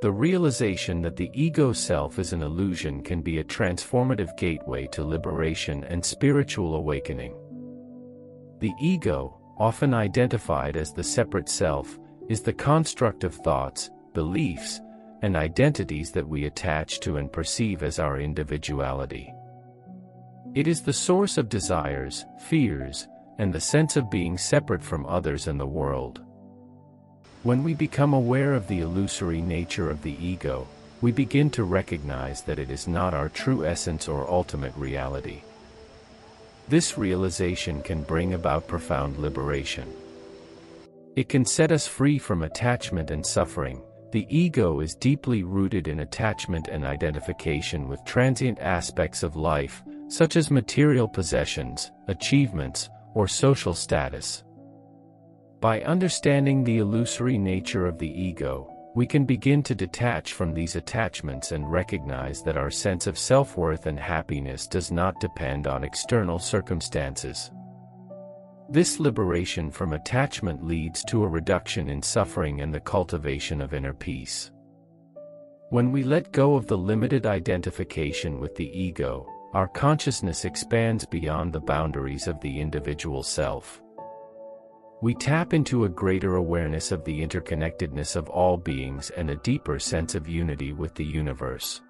The realization that the ego self is an illusion can be a transformative gateway to liberation and spiritual awakening. The ego, often identified as the separate self, is the construct of thoughts, beliefs, and identities that we attach to and perceive as our individuality. It is the source of desires, fears, and the sense of being separate from others and the world. When we become aware of the illusory nature of the ego, we begin to recognize that it is not our true essence or ultimate reality. This realization can bring about profound liberation. It can set us free from attachment and suffering. The ego is deeply rooted in attachment and identification with transient aspects of life, such as material possessions, achievements, or social status. By understanding the illusory nature of the ego, we can begin to detach from these attachments and recognize that our sense of self-worth and happiness does not depend on external circumstances. This liberation from attachment leads to a reduction in suffering and the cultivation of inner peace. When we let go of the limited identification with the ego, our consciousness expands beyond the boundaries of the individual self we tap into a greater awareness of the interconnectedness of all beings and a deeper sense of unity with the universe.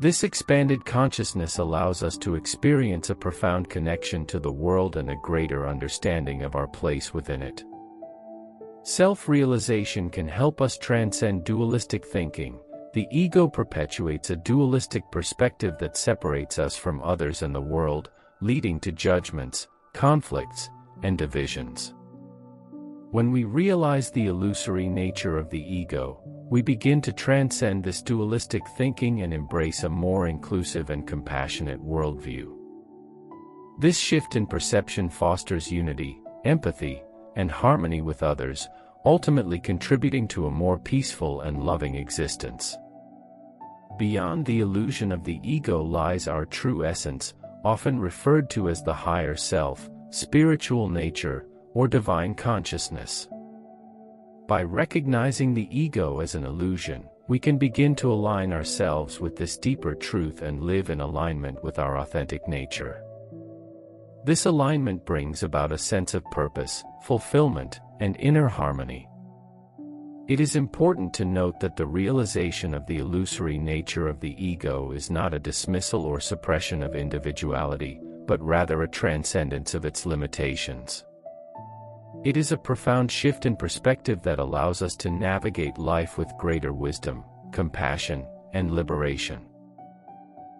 This expanded consciousness allows us to experience a profound connection to the world and a greater understanding of our place within it. Self-realization can help us transcend dualistic thinking. The ego perpetuates a dualistic perspective that separates us from others and the world, leading to judgments, conflicts, and divisions. When we realize the illusory nature of the ego, we begin to transcend this dualistic thinking and embrace a more inclusive and compassionate worldview. This shift in perception fosters unity, empathy, and harmony with others, ultimately contributing to a more peaceful and loving existence. Beyond the illusion of the ego lies our true essence, often referred to as the higher self, spiritual nature, or divine consciousness. By recognizing the ego as an illusion, we can begin to align ourselves with this deeper truth and live in alignment with our authentic nature. This alignment brings about a sense of purpose, fulfillment, and inner harmony. It is important to note that the realization of the illusory nature of the ego is not a dismissal or suppression of individuality, but rather a transcendence of its limitations. It is a profound shift in perspective that allows us to navigate life with greater wisdom, compassion, and liberation.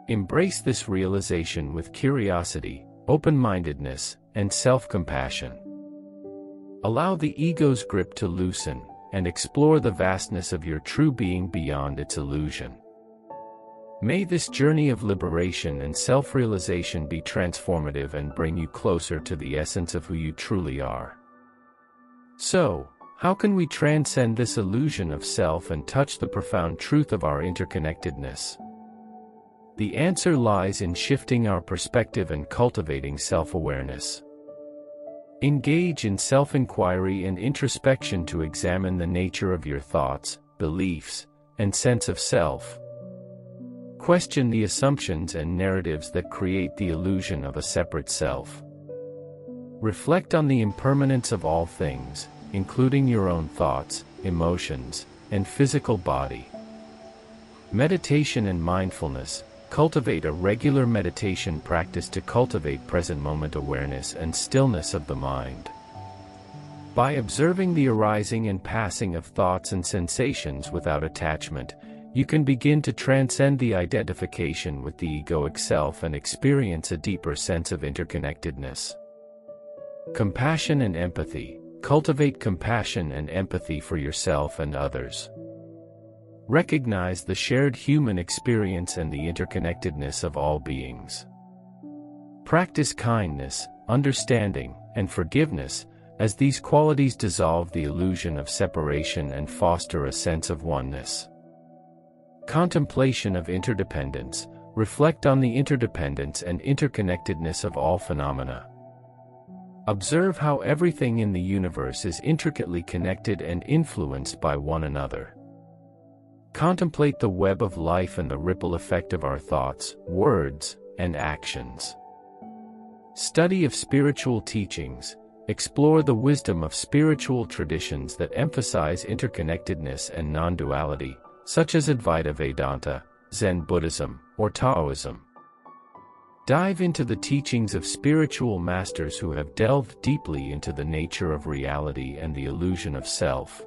Embrace this realization with curiosity, open-mindedness, and self-compassion. Allow the ego's grip to loosen, and explore the vastness of your true being beyond its illusion. May this journey of liberation and self-realization be transformative and bring you closer to the essence of who you truly are. So, how can we transcend this illusion of self and touch the profound truth of our interconnectedness? The answer lies in shifting our perspective and cultivating self-awareness. Engage in self-inquiry and introspection to examine the nature of your thoughts, beliefs, and sense of self. Question the assumptions and narratives that create the illusion of a separate self. Reflect on the impermanence of all things, including your own thoughts, emotions, and physical body. Meditation and mindfulness, cultivate a regular meditation practice to cultivate present moment awareness and stillness of the mind. By observing the arising and passing of thoughts and sensations without attachment, you can begin to transcend the identification with the egoic self and experience a deeper sense of interconnectedness. Compassion and empathy. Cultivate compassion and empathy for yourself and others. Recognize the shared human experience and the interconnectedness of all beings. Practice kindness, understanding, and forgiveness, as these qualities dissolve the illusion of separation and foster a sense of oneness. Contemplation of interdependence, reflect on the interdependence and interconnectedness of all phenomena. Observe how everything in the universe is intricately connected and influenced by one another. contemplate the web of life and the ripple effect of our thoughts, words, and actions. Study of spiritual teachings, explore the wisdom of spiritual traditions that emphasize interconnectedness and non-duality, such as Advaita Vedanta, Zen Buddhism, or Taoism. Dive into the teachings of spiritual masters who have delved deeply into the nature of reality and the illusion of self.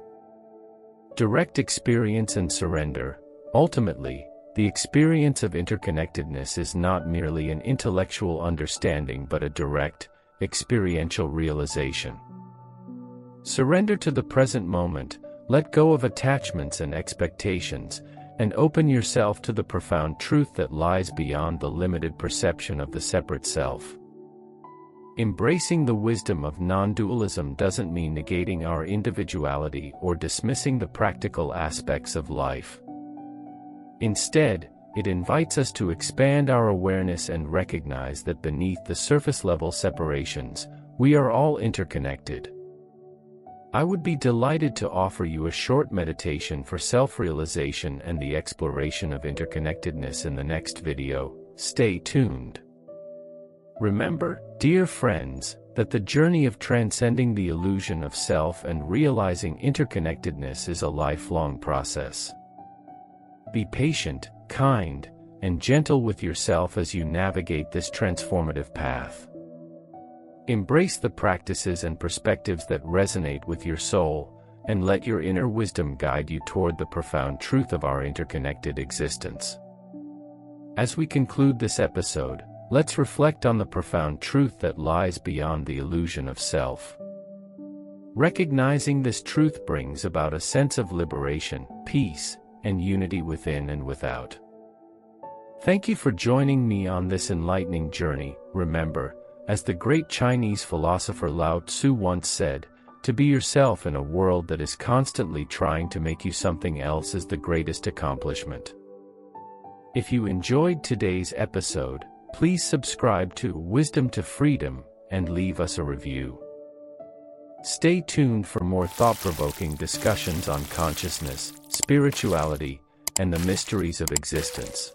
Direct experience and surrender. Ultimately, the experience of interconnectedness is not merely an intellectual understanding but a direct, experiential realization. Surrender to the present moment, let go of attachments and expectations, and open yourself to the profound truth that lies beyond the limited perception of the separate self. Embracing the wisdom of non-dualism doesn't mean negating our individuality or dismissing the practical aspects of life. Instead, it invites us to expand our awareness and recognize that beneath the surface-level separations, we are all interconnected. I would be delighted to offer you a short meditation for self-realization and the exploration of interconnectedness in the next video. Stay tuned. Remember, dear friends, that the journey of transcending the illusion of self and realizing interconnectedness is a lifelong process. Be patient, kind, and gentle with yourself as you navigate this transformative path. Embrace the practices and perspectives that resonate with your soul, and let your inner wisdom guide you toward the profound truth of our interconnected existence. As we conclude this episode, Let's reflect on the profound truth that lies beyond the illusion of self. Recognizing this truth brings about a sense of liberation, peace, and unity within and without. Thank you for joining me on this enlightening journey. Remember, as the great Chinese philosopher Lao Tzu once said, to be yourself in a world that is constantly trying to make you something else is the greatest accomplishment. If you enjoyed today's episode, Please subscribe to Wisdom to Freedom and leave us a review. Stay tuned for more thought-provoking discussions on consciousness, spirituality, and the mysteries of existence.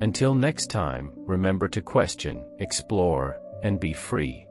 Until next time, remember to question, explore, and be free.